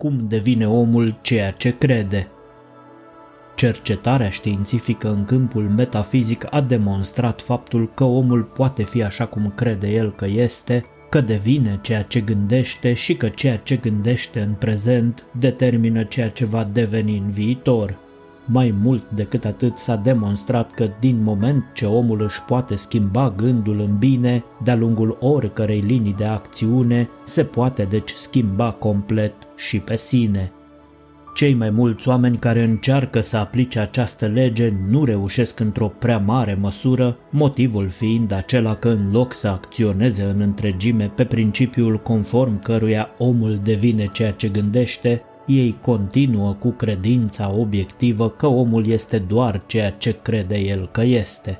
cum devine omul ceea ce crede. Cercetarea științifică în câmpul metafizic a demonstrat faptul că omul poate fi așa cum crede el că este, că devine ceea ce gândește și că ceea ce gândește în prezent determină ceea ce va deveni în viitor. Mai mult decât atât s-a demonstrat că din moment ce omul își poate schimba gândul în bine, de-a lungul oricărei linii de acțiune, se poate deci schimba complet și pe sine. Cei mai mulți oameni care încearcă să aplice această lege nu reușesc într-o prea mare măsură, motivul fiind acela că în loc să acționeze în întregime pe principiul conform căruia omul devine ceea ce gândește, ei continuă cu credința obiectivă că omul este doar ceea ce crede el că este.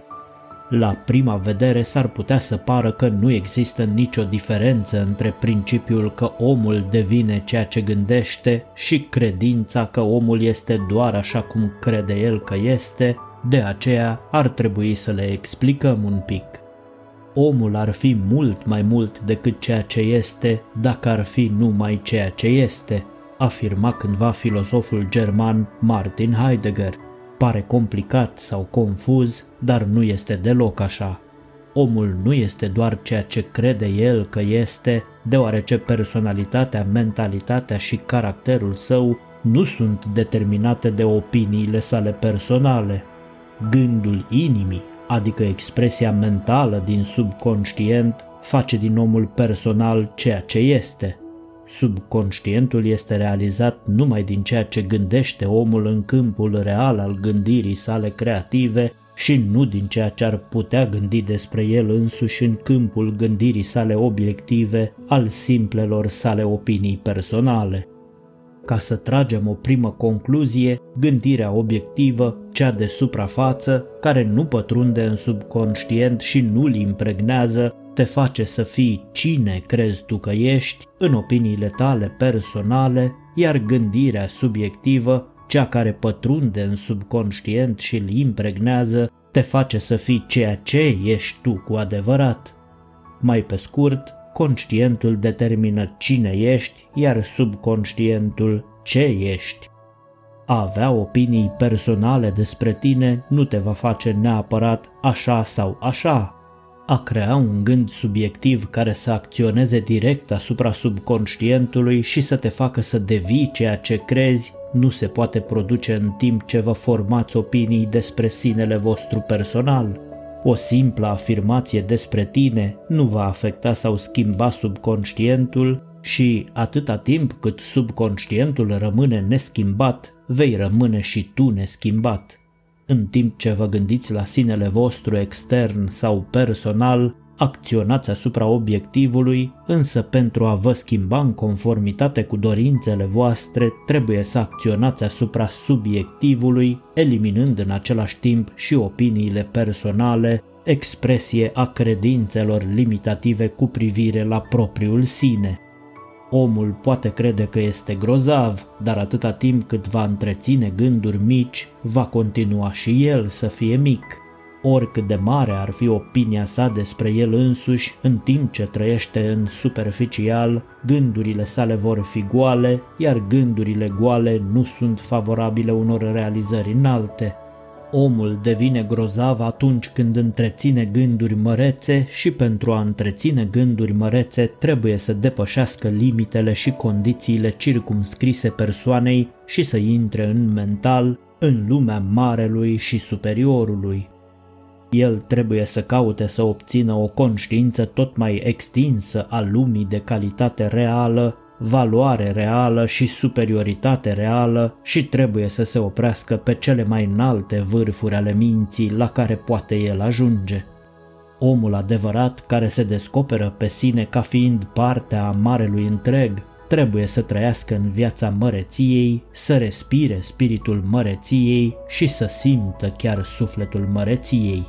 La prima vedere s-ar putea să pară că nu există nicio diferență între principiul că omul devine ceea ce gândește și credința că omul este doar așa cum crede el că este, de aceea ar trebui să le explicăm un pic. Omul ar fi mult mai mult decât ceea ce este dacă ar fi numai ceea ce este, afirma cândva filosoful german Martin Heidegger. Pare complicat sau confuz, dar nu este deloc așa. Omul nu este doar ceea ce crede el că este, deoarece personalitatea, mentalitatea și caracterul său nu sunt determinate de opiniile sale personale. Gândul inimii, adică expresia mentală din subconștient, face din omul personal ceea ce este. Subconștientul este realizat numai din ceea ce gândește omul în câmpul real al gândirii sale creative și nu din ceea ce ar putea gândi despre el însuși în câmpul gândirii sale obiective al simplelor sale opinii personale. Ca să tragem o primă concluzie, gândirea obiectivă, cea de suprafață, care nu pătrunde în subconștient și nu-l impregnează, te face să fii cine crezi tu că ești în opiniile tale personale, iar gândirea subiectivă, cea care pătrunde în subconștient și îl impregnează, te face să fii ceea ce ești tu cu adevărat. Mai pe scurt, conștientul determină cine ești, iar subconștientul ce ești. A avea opinii personale despre tine nu te va face neapărat așa sau așa, a crea un gând subiectiv care să acționeze direct asupra subconștientului și să te facă să devii ceea ce crezi, nu se poate produce în timp ce vă formați opinii despre sinele vostru personal. O simplă afirmație despre tine nu va afecta sau schimba subconștientul și atâta timp cât subconștientul rămâne neschimbat, vei rămâne și tu neschimbat în timp ce vă gândiți la sinele vostru extern sau personal, acționați asupra obiectivului, însă pentru a vă schimba în conformitate cu dorințele voastre, trebuie să acționați asupra subiectivului, eliminând în același timp și opiniile personale, expresie a credințelor limitative cu privire la propriul sine. Omul poate crede că este grozav, dar atâta timp cât va întreține gânduri mici, va continua și el să fie mic. Oricât de mare ar fi opinia sa despre el însuși, în timp ce trăiește în superficial, gândurile sale vor fi goale, iar gândurile goale nu sunt favorabile unor realizări înalte. Omul devine grozav atunci când întreține gânduri mărețe și pentru a întreține gânduri mărețe trebuie să depășească limitele și condițiile circumscrise persoanei și să intre în mental, în lumea marelui și superiorului. El trebuie să caute să obțină o conștiință tot mai extinsă a lumii de calitate reală valoare reală și superioritate reală și trebuie să se oprească pe cele mai înalte vârfuri ale minții la care poate el ajunge. Omul adevărat care se descoperă pe sine ca fiind parte a marelui întreg trebuie să trăiască în viața măreției, să respire spiritul măreției și să simtă chiar sufletul măreției.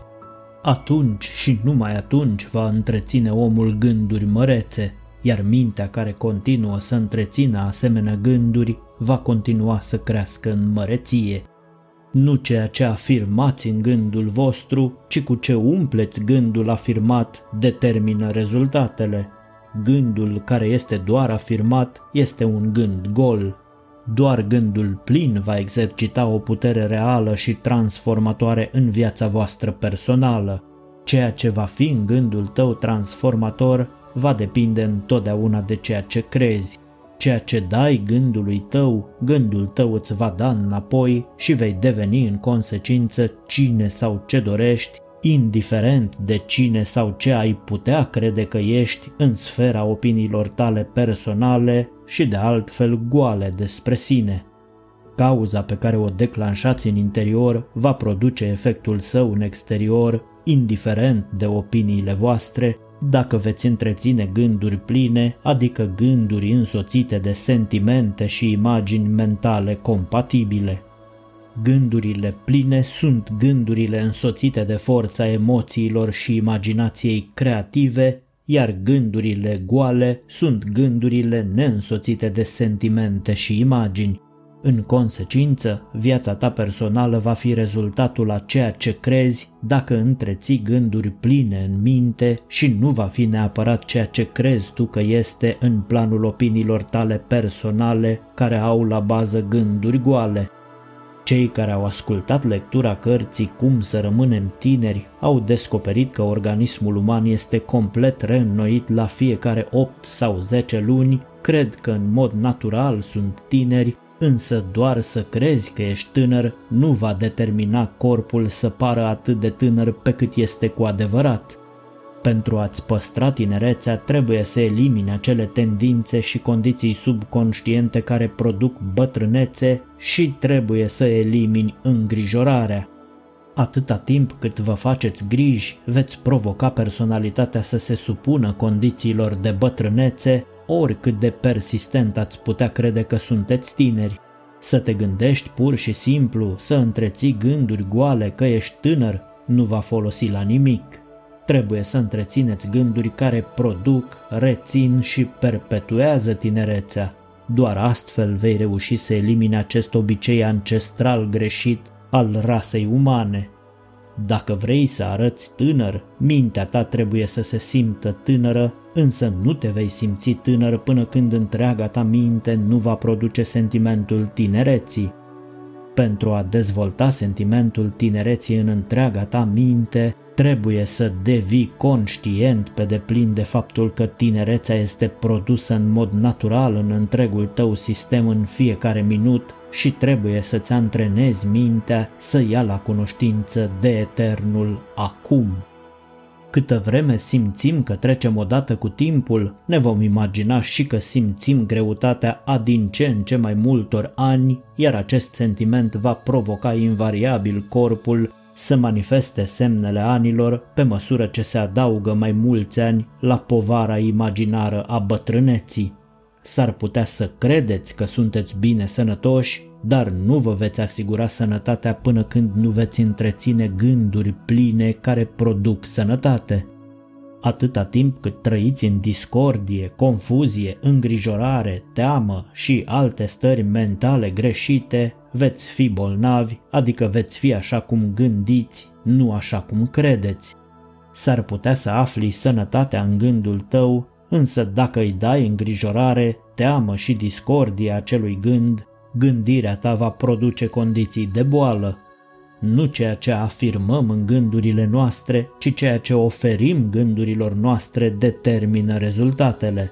Atunci și numai atunci va întreține omul gânduri mărețe, iar mintea care continuă să întrețină asemenea gânduri va continua să crească în măreție. Nu ceea ce afirmați în gândul vostru, ci cu ce umpleți gândul afirmat determină rezultatele. gândul care este doar afirmat este un gând gol. Doar gândul plin va exercita o putere reală și transformatoare în viața voastră personală. Ceea ce va fi în gândul tău transformator va depinde întotdeauna de ceea ce crezi. Ceea ce dai gândului tău, gândul tău îți va da înapoi și vei deveni în consecință cine sau ce dorești, indiferent de cine sau ce ai putea crede că ești în sfera opiniilor tale personale și de altfel goale despre sine. Cauza pe care o declanșați în interior va produce efectul său în exterior, indiferent de opiniile voastre, dacă veți întreține gânduri pline, adică gânduri însoțite de sentimente și imagini mentale compatibile. Gândurile pline sunt gândurile însoțite de forța emoțiilor și imaginației creative, iar gândurile goale sunt gândurile neînsoțite de sentimente și imagini. În consecință, viața ta personală va fi rezultatul a ceea ce crezi dacă întreții gânduri pline în minte și nu va fi neapărat ceea ce crezi tu că este în planul opiniilor tale personale care au la bază gânduri goale. Cei care au ascultat lectura cărții Cum să rămânem tineri au descoperit că organismul uman este complet reînnoit la fiecare 8 sau 10 luni, cred că în mod natural sunt tineri însă doar să crezi că ești tânăr nu va determina corpul să pară atât de tânăr pe cât este cu adevărat. Pentru a-ți păstra tinerețea trebuie să elimini acele tendințe și condiții subconștiente care produc bătrânețe și trebuie să elimini îngrijorarea. Atâta timp cât vă faceți griji, veți provoca personalitatea să se supună condițiilor de bătrânețe oricât de persistent ați putea crede că sunteți tineri. Să te gândești pur și simplu, să întreții gânduri goale că ești tânăr, nu va folosi la nimic. Trebuie să întrețineți gânduri care produc, rețin și perpetuează tinerețea. Doar astfel vei reuși să elimini acest obicei ancestral greșit al rasei umane. Dacă vrei să arăți tânăr, mintea ta trebuie să se simtă tânără, însă nu te vei simți tânăr până când întreaga ta minte nu va produce sentimentul tinereții. Pentru a dezvolta sentimentul tinereții în întreaga ta minte, trebuie să devii conștient pe deplin de faptul că tinerețea este produsă în mod natural în întregul tău sistem în fiecare minut și trebuie să-ți antrenezi mintea să ia la cunoștință de eternul acum. Câtă vreme simțim că trecem odată cu timpul, ne vom imagina și că simțim greutatea a din ce în ce mai multor ani, iar acest sentiment va provoca invariabil corpul să manifeste semnele anilor pe măsură ce se adaugă mai mulți ani la povara imaginară a bătrâneții. S-ar putea să credeți că sunteți bine sănătoși, dar nu vă veți asigura sănătatea până când nu veți întreține gânduri pline care produc sănătate. Atâta timp cât trăiți în discordie, confuzie, îngrijorare, teamă și alte stări mentale greșite, veți fi bolnavi, adică veți fi așa cum gândiți, nu așa cum credeți. S-ar putea să afli sănătatea în gândul tău, însă dacă îi dai îngrijorare, teamă și discordie acelui gând, gândirea ta va produce condiții de boală. Nu ceea ce afirmăm în gândurile noastre, ci ceea ce oferim gândurilor noastre determină rezultatele.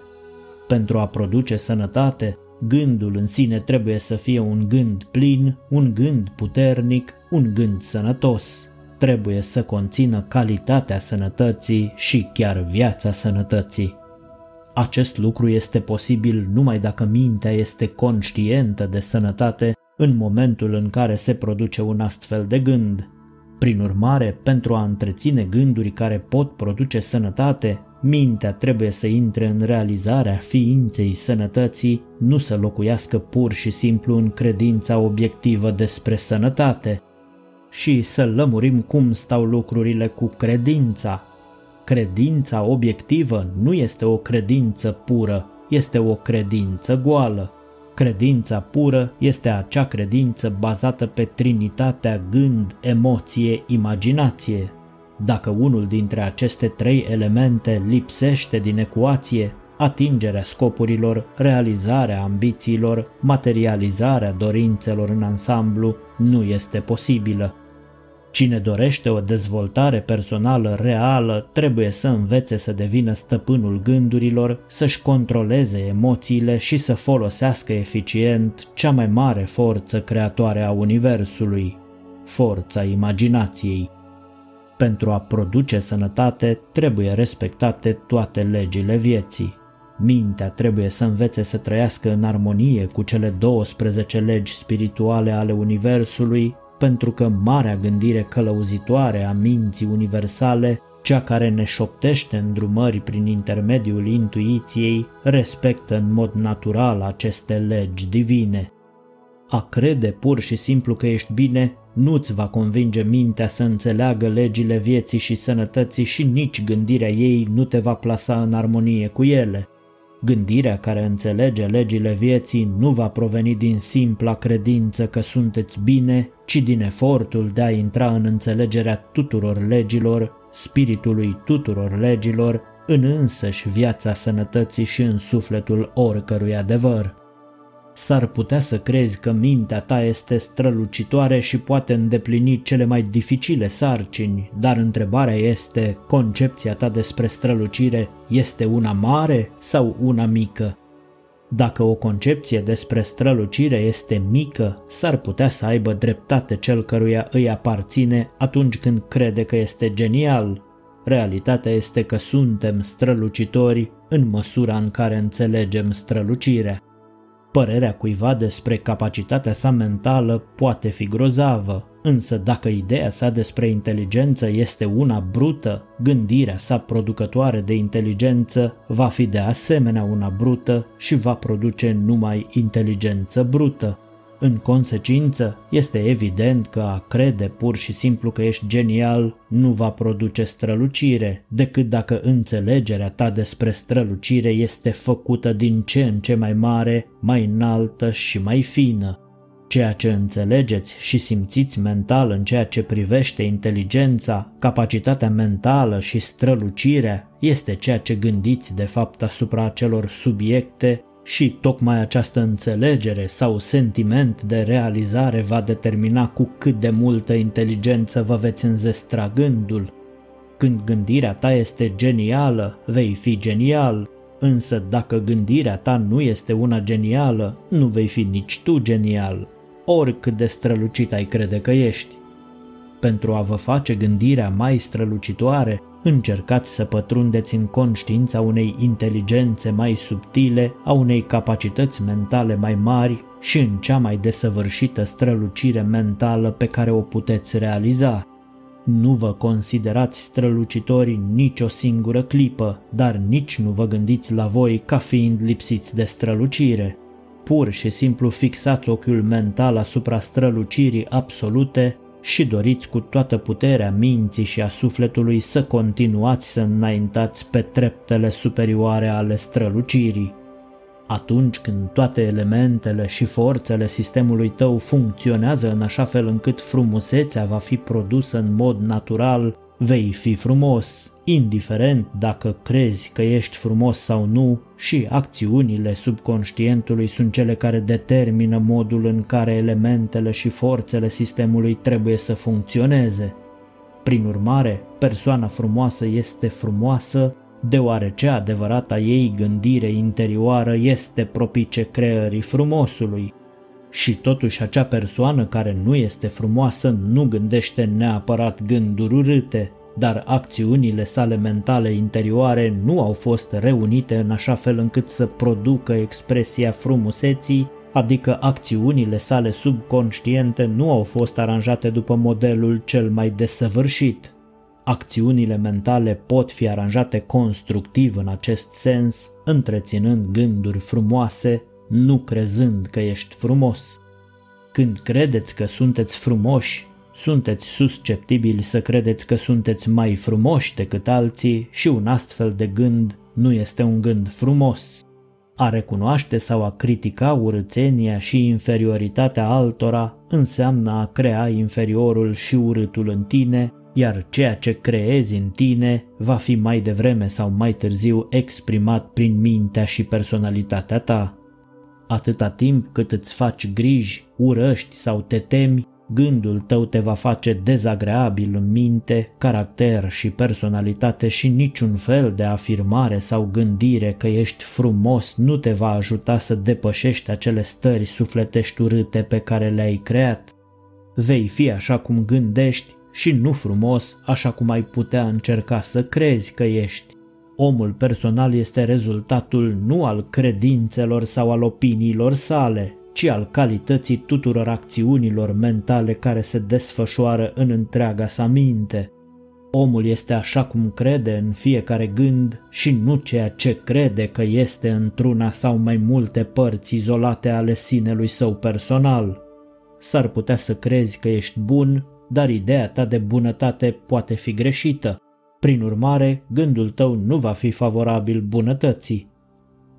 Pentru a produce sănătate, gândul în sine trebuie să fie un gând plin, un gând puternic, un gând sănătos. Trebuie să conțină calitatea sănătății și chiar viața sănătății. Acest lucru este posibil numai dacă mintea este conștientă de sănătate în momentul în care se produce un astfel de gând. Prin urmare, pentru a întreține gânduri care pot produce sănătate, mintea trebuie să intre în realizarea ființei sănătății, nu să locuiască pur și simplu în credința obiectivă despre sănătate. Și să lămurim cum stau lucrurile cu credința, Credința obiectivă nu este o credință pură, este o credință goală. Credința pură este acea credință bazată pe trinitatea gând, emoție, imaginație. Dacă unul dintre aceste trei elemente lipsește din ecuație, atingerea scopurilor, realizarea ambițiilor, materializarea dorințelor în ansamblu nu este posibilă. Cine dorește o dezvoltare personală reală trebuie să învețe să devină stăpânul gândurilor, să-și controleze emoțiile și să folosească eficient cea mai mare forță creatoare a Universului, forța imaginației. Pentru a produce sănătate trebuie respectate toate legile vieții. Mintea trebuie să învețe să trăiască în armonie cu cele 12 legi spirituale ale Universului, pentru că marea gândire călăuzitoare a minții universale, cea care ne șoptește îndrumări prin intermediul intuiției, respectă în mod natural aceste legi divine. A crede pur și simplu că ești bine nu-ți va convinge mintea să înțeleagă legile vieții și sănătății și nici gândirea ei nu te va plasa în armonie cu ele. Gândirea care înțelege legile vieții nu va proveni din simpla credință că sunteți bine, ci din efortul de a intra în înțelegerea tuturor legilor, spiritului tuturor legilor, în însăși viața sănătății și în sufletul oricărui adevăr. S-ar putea să crezi că mintea ta este strălucitoare și poate îndeplini cele mai dificile sarcini, dar întrebarea este, concepția ta despre strălucire este una mare sau una mică? Dacă o concepție despre strălucire este mică, s-ar putea să aibă dreptate cel căruia îi aparține atunci când crede că este genial. Realitatea este că suntem strălucitori în măsura în care înțelegem strălucirea. Părerea cuiva despre capacitatea sa mentală poate fi grozavă, însă dacă ideea sa despre inteligență este una brută, gândirea sa producătoare de inteligență va fi de asemenea una brută și va produce numai inteligență brută. În consecință, este evident că a crede pur și simplu că ești genial nu va produce strălucire, decât dacă înțelegerea ta despre strălucire este făcută din ce în ce mai mare, mai înaltă și mai fină. Ceea ce înțelegeți și simțiți mental în ceea ce privește inteligența, capacitatea mentală și strălucirea este ceea ce gândiți de fapt asupra acelor subiecte și tocmai această înțelegere sau sentiment de realizare va determina cu cât de multă inteligență vă veți înzestra gândul. Când gândirea ta este genială, vei fi genial, însă dacă gândirea ta nu este una genială, nu vei fi nici tu genial, oricât de strălucit ai crede că ești. Pentru a vă face gândirea mai strălucitoare, Încercați să pătrundeți în conștiința unei inteligențe mai subtile, a unei capacități mentale mai mari și în cea mai desăvârșită strălucire mentală pe care o puteți realiza. Nu vă considerați strălucitori nici o singură clipă, dar nici nu vă gândiți la voi ca fiind lipsiți de strălucire. Pur și simplu fixați ochiul mental asupra strălucirii absolute și doriți cu toată puterea minții și a sufletului să continuați să înaintați pe treptele superioare ale strălucirii. Atunci când toate elementele și forțele sistemului tău funcționează în așa fel încât frumusețea va fi produsă în mod natural, vei fi frumos, indiferent dacă crezi că ești frumos sau nu, și acțiunile subconștientului sunt cele care determină modul în care elementele și forțele sistemului trebuie să funcționeze. Prin urmare, persoana frumoasă este frumoasă deoarece adevărata ei gândire interioară este propice creării frumosului. Și totuși acea persoană care nu este frumoasă nu gândește neapărat gânduri urâte, dar acțiunile sale mentale interioare nu au fost reunite în așa fel încât să producă expresia frumuseții, adică acțiunile sale subconștiente nu au fost aranjate după modelul cel mai desăvârșit. Acțiunile mentale pot fi aranjate constructiv în acest sens, întreținând gânduri frumoase, nu crezând că ești frumos. Când credeți că sunteți frumoși, sunteți susceptibili să credeți că sunteți mai frumoși decât alții și un astfel de gând nu este un gând frumos. A recunoaște sau a critica urățenia și inferioritatea altora înseamnă a crea inferiorul și urâtul în tine, iar ceea ce creezi în tine va fi mai devreme sau mai târziu exprimat prin mintea și personalitatea ta. Atâta timp cât îți faci griji, urăști sau te temi, gândul tău te va face dezagreabil în minte, caracter și personalitate și niciun fel de afirmare sau gândire că ești frumos nu te va ajuta să depășești acele stări sufletești urâte pe care le-ai creat. Vei fi așa cum gândești și nu frumos așa cum ai putea încerca să crezi că ești. Omul personal este rezultatul nu al credințelor sau al opiniilor sale, ci al calității tuturor acțiunilor mentale care se desfășoară în întreaga sa minte. Omul este așa cum crede în fiecare gând și nu ceea ce crede că este într-una sau mai multe părți izolate ale sinelui său personal. S-ar putea să crezi că ești bun, dar ideea ta de bunătate poate fi greșită. Prin urmare, gândul tău nu va fi favorabil bunătății.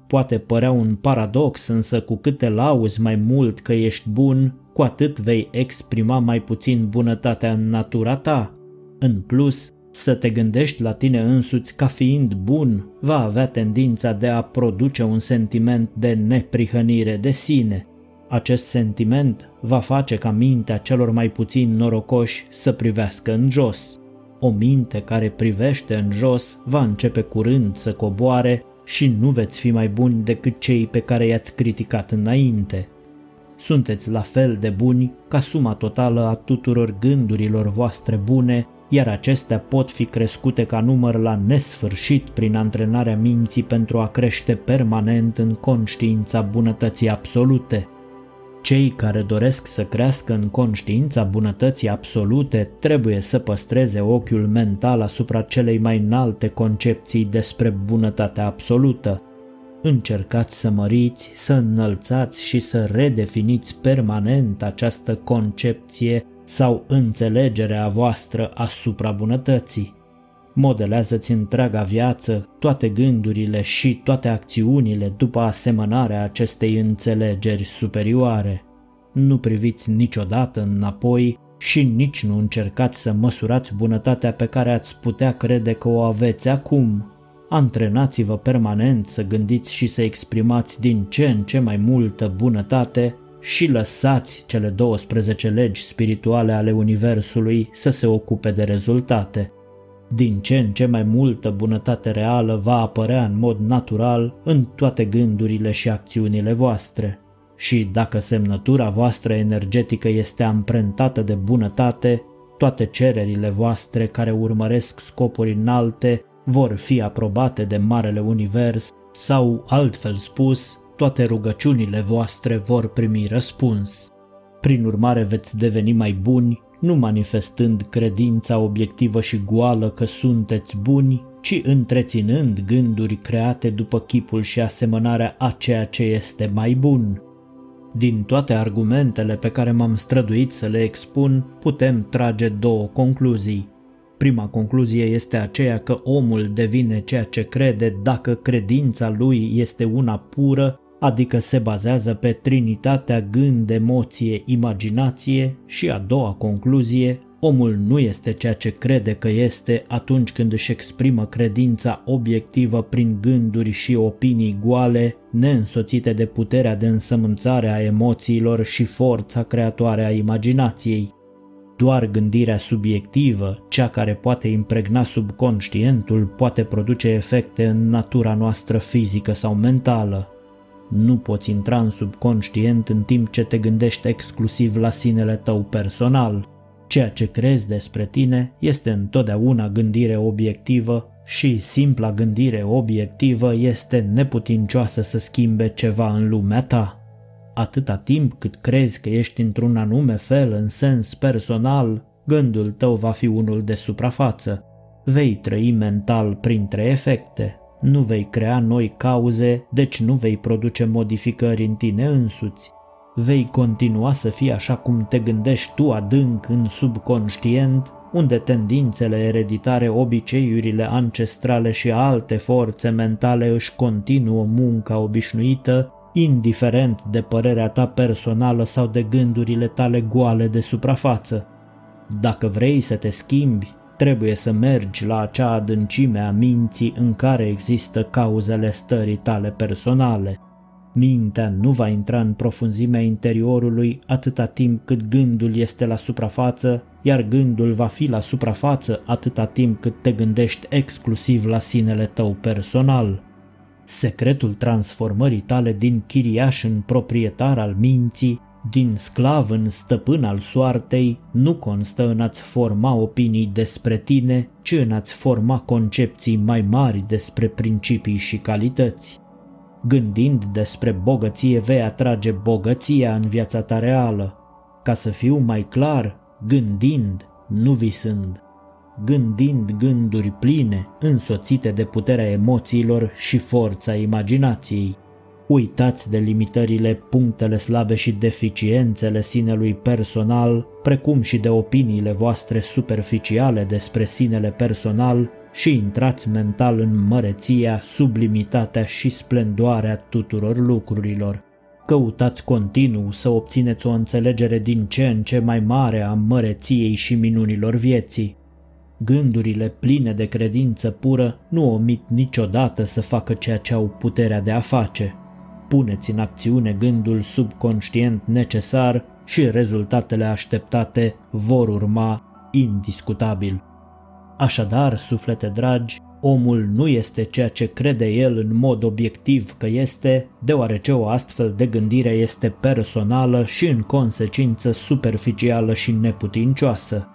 Poate părea un paradox, însă cu cât te lauzi mai mult că ești bun, cu atât vei exprima mai puțin bunătatea în natura ta. În plus, să te gândești la tine însuți ca fiind bun va avea tendința de a produce un sentiment de neprihănire de sine. Acest sentiment va face ca mintea celor mai puțin norocoși să privească în jos. O minte care privește în jos va începe curând să coboare și nu veți fi mai buni decât cei pe care i-ați criticat înainte. Sunteți la fel de buni ca suma totală a tuturor gândurilor voastre bune, iar acestea pot fi crescute ca număr la nesfârșit prin antrenarea minții pentru a crește permanent în conștiința bunătății absolute – cei care doresc să crească în conștiința bunătății absolute trebuie să păstreze ochiul mental asupra celei mai înalte concepții despre bunătatea absolută. Încercați să măriți, să înălțați și să redefiniți permanent această concepție sau înțelegerea voastră asupra bunătății. Modelează-ți întreaga viață, toate gândurile și toate acțiunile după asemănarea acestei înțelegeri superioare. Nu priviți niciodată înapoi și nici nu încercați să măsurați bunătatea pe care ați putea crede că o aveți acum. Antrenați-vă permanent să gândiți și să exprimați din ce în ce mai multă bunătate și lăsați cele 12 legi spirituale ale Universului să se ocupe de rezultate. Din ce în ce mai multă bunătate reală va apărea în mod natural în toate gândurile și acțiunile voastre. Și dacă semnătura voastră energetică este amprentată de bunătate, toate cererile voastre care urmăresc scopuri înalte vor fi aprobate de Marele Univers sau, altfel spus, toate rugăciunile voastre vor primi răspuns. Prin urmare veți deveni mai buni nu manifestând credința obiectivă și goală că sunteți buni, ci întreținând gânduri create după chipul și asemănarea a ceea ce este mai bun. Din toate argumentele pe care m-am străduit să le expun, putem trage două concluzii. Prima concluzie este aceea că omul devine ceea ce crede dacă credința lui este una pură adică se bazează pe trinitatea gând, emoție, imaginație și a doua concluzie, omul nu este ceea ce crede că este atunci când își exprimă credința obiectivă prin gânduri și opinii goale, neînsoțite de puterea de însămânțare a emoțiilor și forța creatoare a imaginației. Doar gândirea subiectivă, cea care poate impregna subconștientul, poate produce efecte în natura noastră fizică sau mentală. Nu poți intra în subconștient în timp ce te gândești exclusiv la sinele tău personal. Ceea ce crezi despre tine este întotdeauna gândire obiectivă și simpla gândire obiectivă este neputincioasă să schimbe ceva în lumea ta. Atâta timp cât crezi că ești într-un anume fel în sens personal, gândul tău va fi unul de suprafață. Vei trăi mental printre efecte, nu vei crea noi cauze, deci nu vei produce modificări în tine însuți. Vei continua să fii așa cum te gândești tu adânc în subconștient, unde tendințele ereditare, obiceiurile ancestrale și alte forțe mentale își continuă munca obișnuită, indiferent de părerea ta personală sau de gândurile tale goale de suprafață. Dacă vrei să te schimbi, trebuie să mergi la acea adâncime a minții în care există cauzele stării tale personale. Mintea nu va intra în profunzimea interiorului atâta timp cât gândul este la suprafață, iar gândul va fi la suprafață atâta timp cât te gândești exclusiv la sinele tău personal. Secretul transformării tale din chiriaș în proprietar al minții din sclav în stăpân al soartei nu constă în a-ți forma opinii despre tine, ci în a-ți forma concepții mai mari despre principii și calități. Gândind despre bogăție vei atrage bogăția în viața ta reală. Ca să fiu mai clar, gândind, nu visând. Gândind gânduri pline, însoțite de puterea emoțiilor și forța imaginației. Uitați de limitările, punctele slabe și deficiențele sinelui personal, precum și de opiniile voastre superficiale despre sinele personal și intrați mental în măreția, sublimitatea și splendoarea tuturor lucrurilor. Căutați continuu să obțineți o înțelegere din ce în ce mai mare a măreției și minunilor vieții. Gândurile pline de credință pură nu omit niciodată să facă ceea ce au puterea de a face – puneți în acțiune gândul subconștient necesar și rezultatele așteptate vor urma indiscutabil. Așadar, suflete dragi, omul nu este ceea ce crede el în mod obiectiv că este, deoarece o astfel de gândire este personală și în consecință superficială și neputincioasă.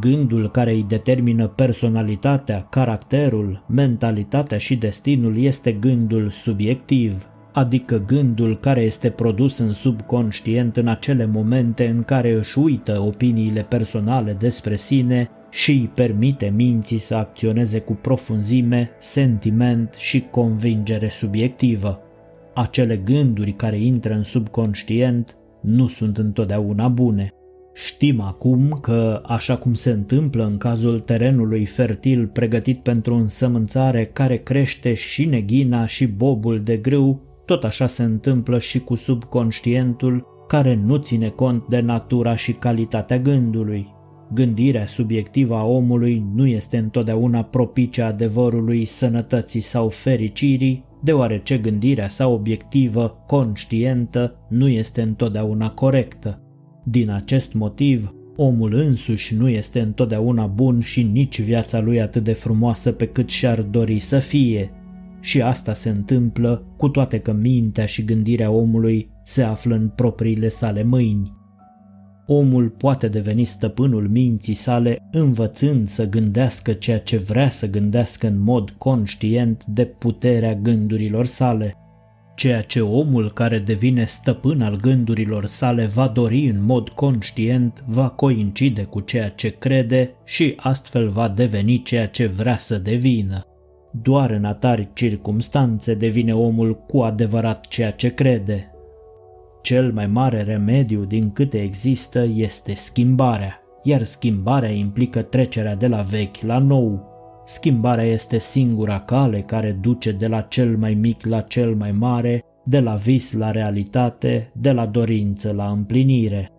Gândul care îi determină personalitatea, caracterul, mentalitatea și destinul este gândul subiectiv, adică gândul care este produs în subconștient în acele momente în care își uită opiniile personale despre sine și îi permite minții să acționeze cu profunzime, sentiment și convingere subiectivă. Acele gânduri care intră în subconștient nu sunt întotdeauna bune. Știm acum că, așa cum se întâmplă în cazul terenului fertil pregătit pentru însămânțare care crește și neghina și bobul de grâu, tot așa se întâmplă și cu subconștientul care nu ține cont de natura și calitatea gândului. Gândirea subiectivă a omului nu este întotdeauna propice adevărului, sănătății sau fericirii, deoarece gândirea sa obiectivă, conștientă, nu este întotdeauna corectă. Din acest motiv, omul însuși nu este întotdeauna bun și nici viața lui atât de frumoasă pe cât și-ar dori să fie, și asta se întâmplă cu toate că mintea și gândirea omului se află în propriile sale mâini. Omul poate deveni stăpânul minții sale învățând să gândească ceea ce vrea să gândească în mod conștient de puterea gândurilor sale. Ceea ce omul care devine stăpân al gândurilor sale va dori în mod conștient va coincide cu ceea ce crede și astfel va deveni ceea ce vrea să devină. Doar în atari circumstanțe devine omul cu adevărat ceea ce crede. Cel mai mare remediu din câte există este schimbarea, iar schimbarea implică trecerea de la vechi la nou. Schimbarea este singura cale care duce de la cel mai mic la cel mai mare, de la vis la realitate, de la dorință la împlinire.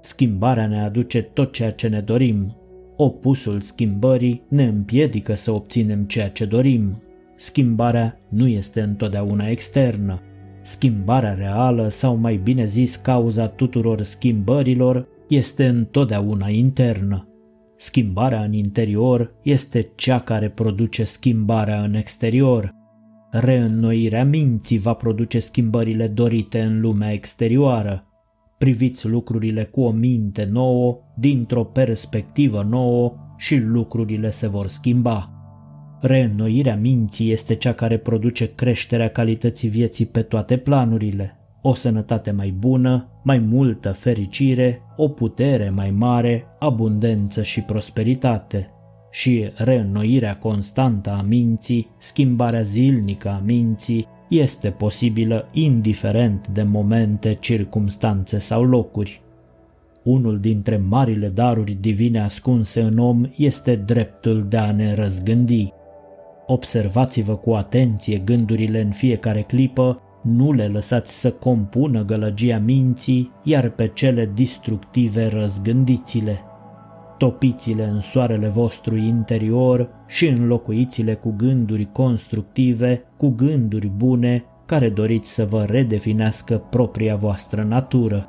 Schimbarea ne aduce tot ceea ce ne dorim, Opusul schimbării ne împiedică să obținem ceea ce dorim. Schimbarea nu este întotdeauna externă. Schimbarea reală, sau mai bine zis cauza tuturor schimbărilor, este întotdeauna internă. Schimbarea în interior este cea care produce schimbarea în exterior. Reînnoirea minții va produce schimbările dorite în lumea exterioară. Priviți lucrurile cu o minte nouă, dintr-o perspectivă nouă și lucrurile se vor schimba. Reînnoirea minții este cea care produce creșterea calității vieții pe toate planurile, o sănătate mai bună, mai multă fericire, o putere mai mare, abundență și prosperitate. Și reînnoirea constantă a minții, schimbarea zilnică a minții, este posibilă indiferent de momente, circumstanțe sau locuri. Unul dintre marile daruri divine ascunse în om este dreptul de a ne răzgândi. Observați-vă cu atenție gândurile în fiecare clipă, nu le lăsați să compună gălăgia minții, iar pe cele distructive răzgândiți-le. Topiți-le în soarele vostru interior și înlocuiți-le cu gânduri constructive, cu gânduri bune, care doriți să vă redefinească propria voastră natură.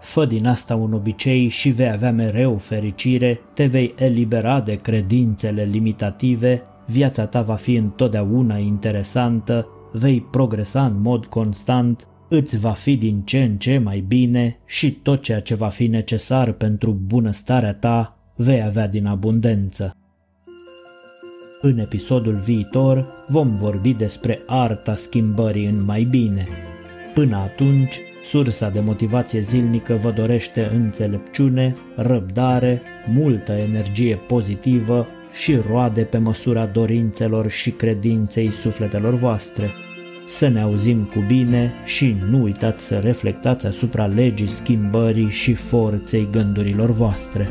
Fă din asta un obicei și vei avea mereu fericire, te vei elibera de credințele limitative, viața ta va fi întotdeauna interesantă, vei progresa în mod constant, îți va fi din ce în ce mai bine și tot ceea ce va fi necesar pentru bunăstarea ta vei avea din abundență. În episodul viitor vom vorbi despre arta schimbării în mai bine. Până atunci, sursa de motivație zilnică vă dorește înțelepciune, răbdare, multă energie pozitivă și roade pe măsura dorințelor și credinței sufletelor voastre. Să ne auzim cu bine și nu uitați să reflectați asupra legii schimbării și forței gândurilor voastre.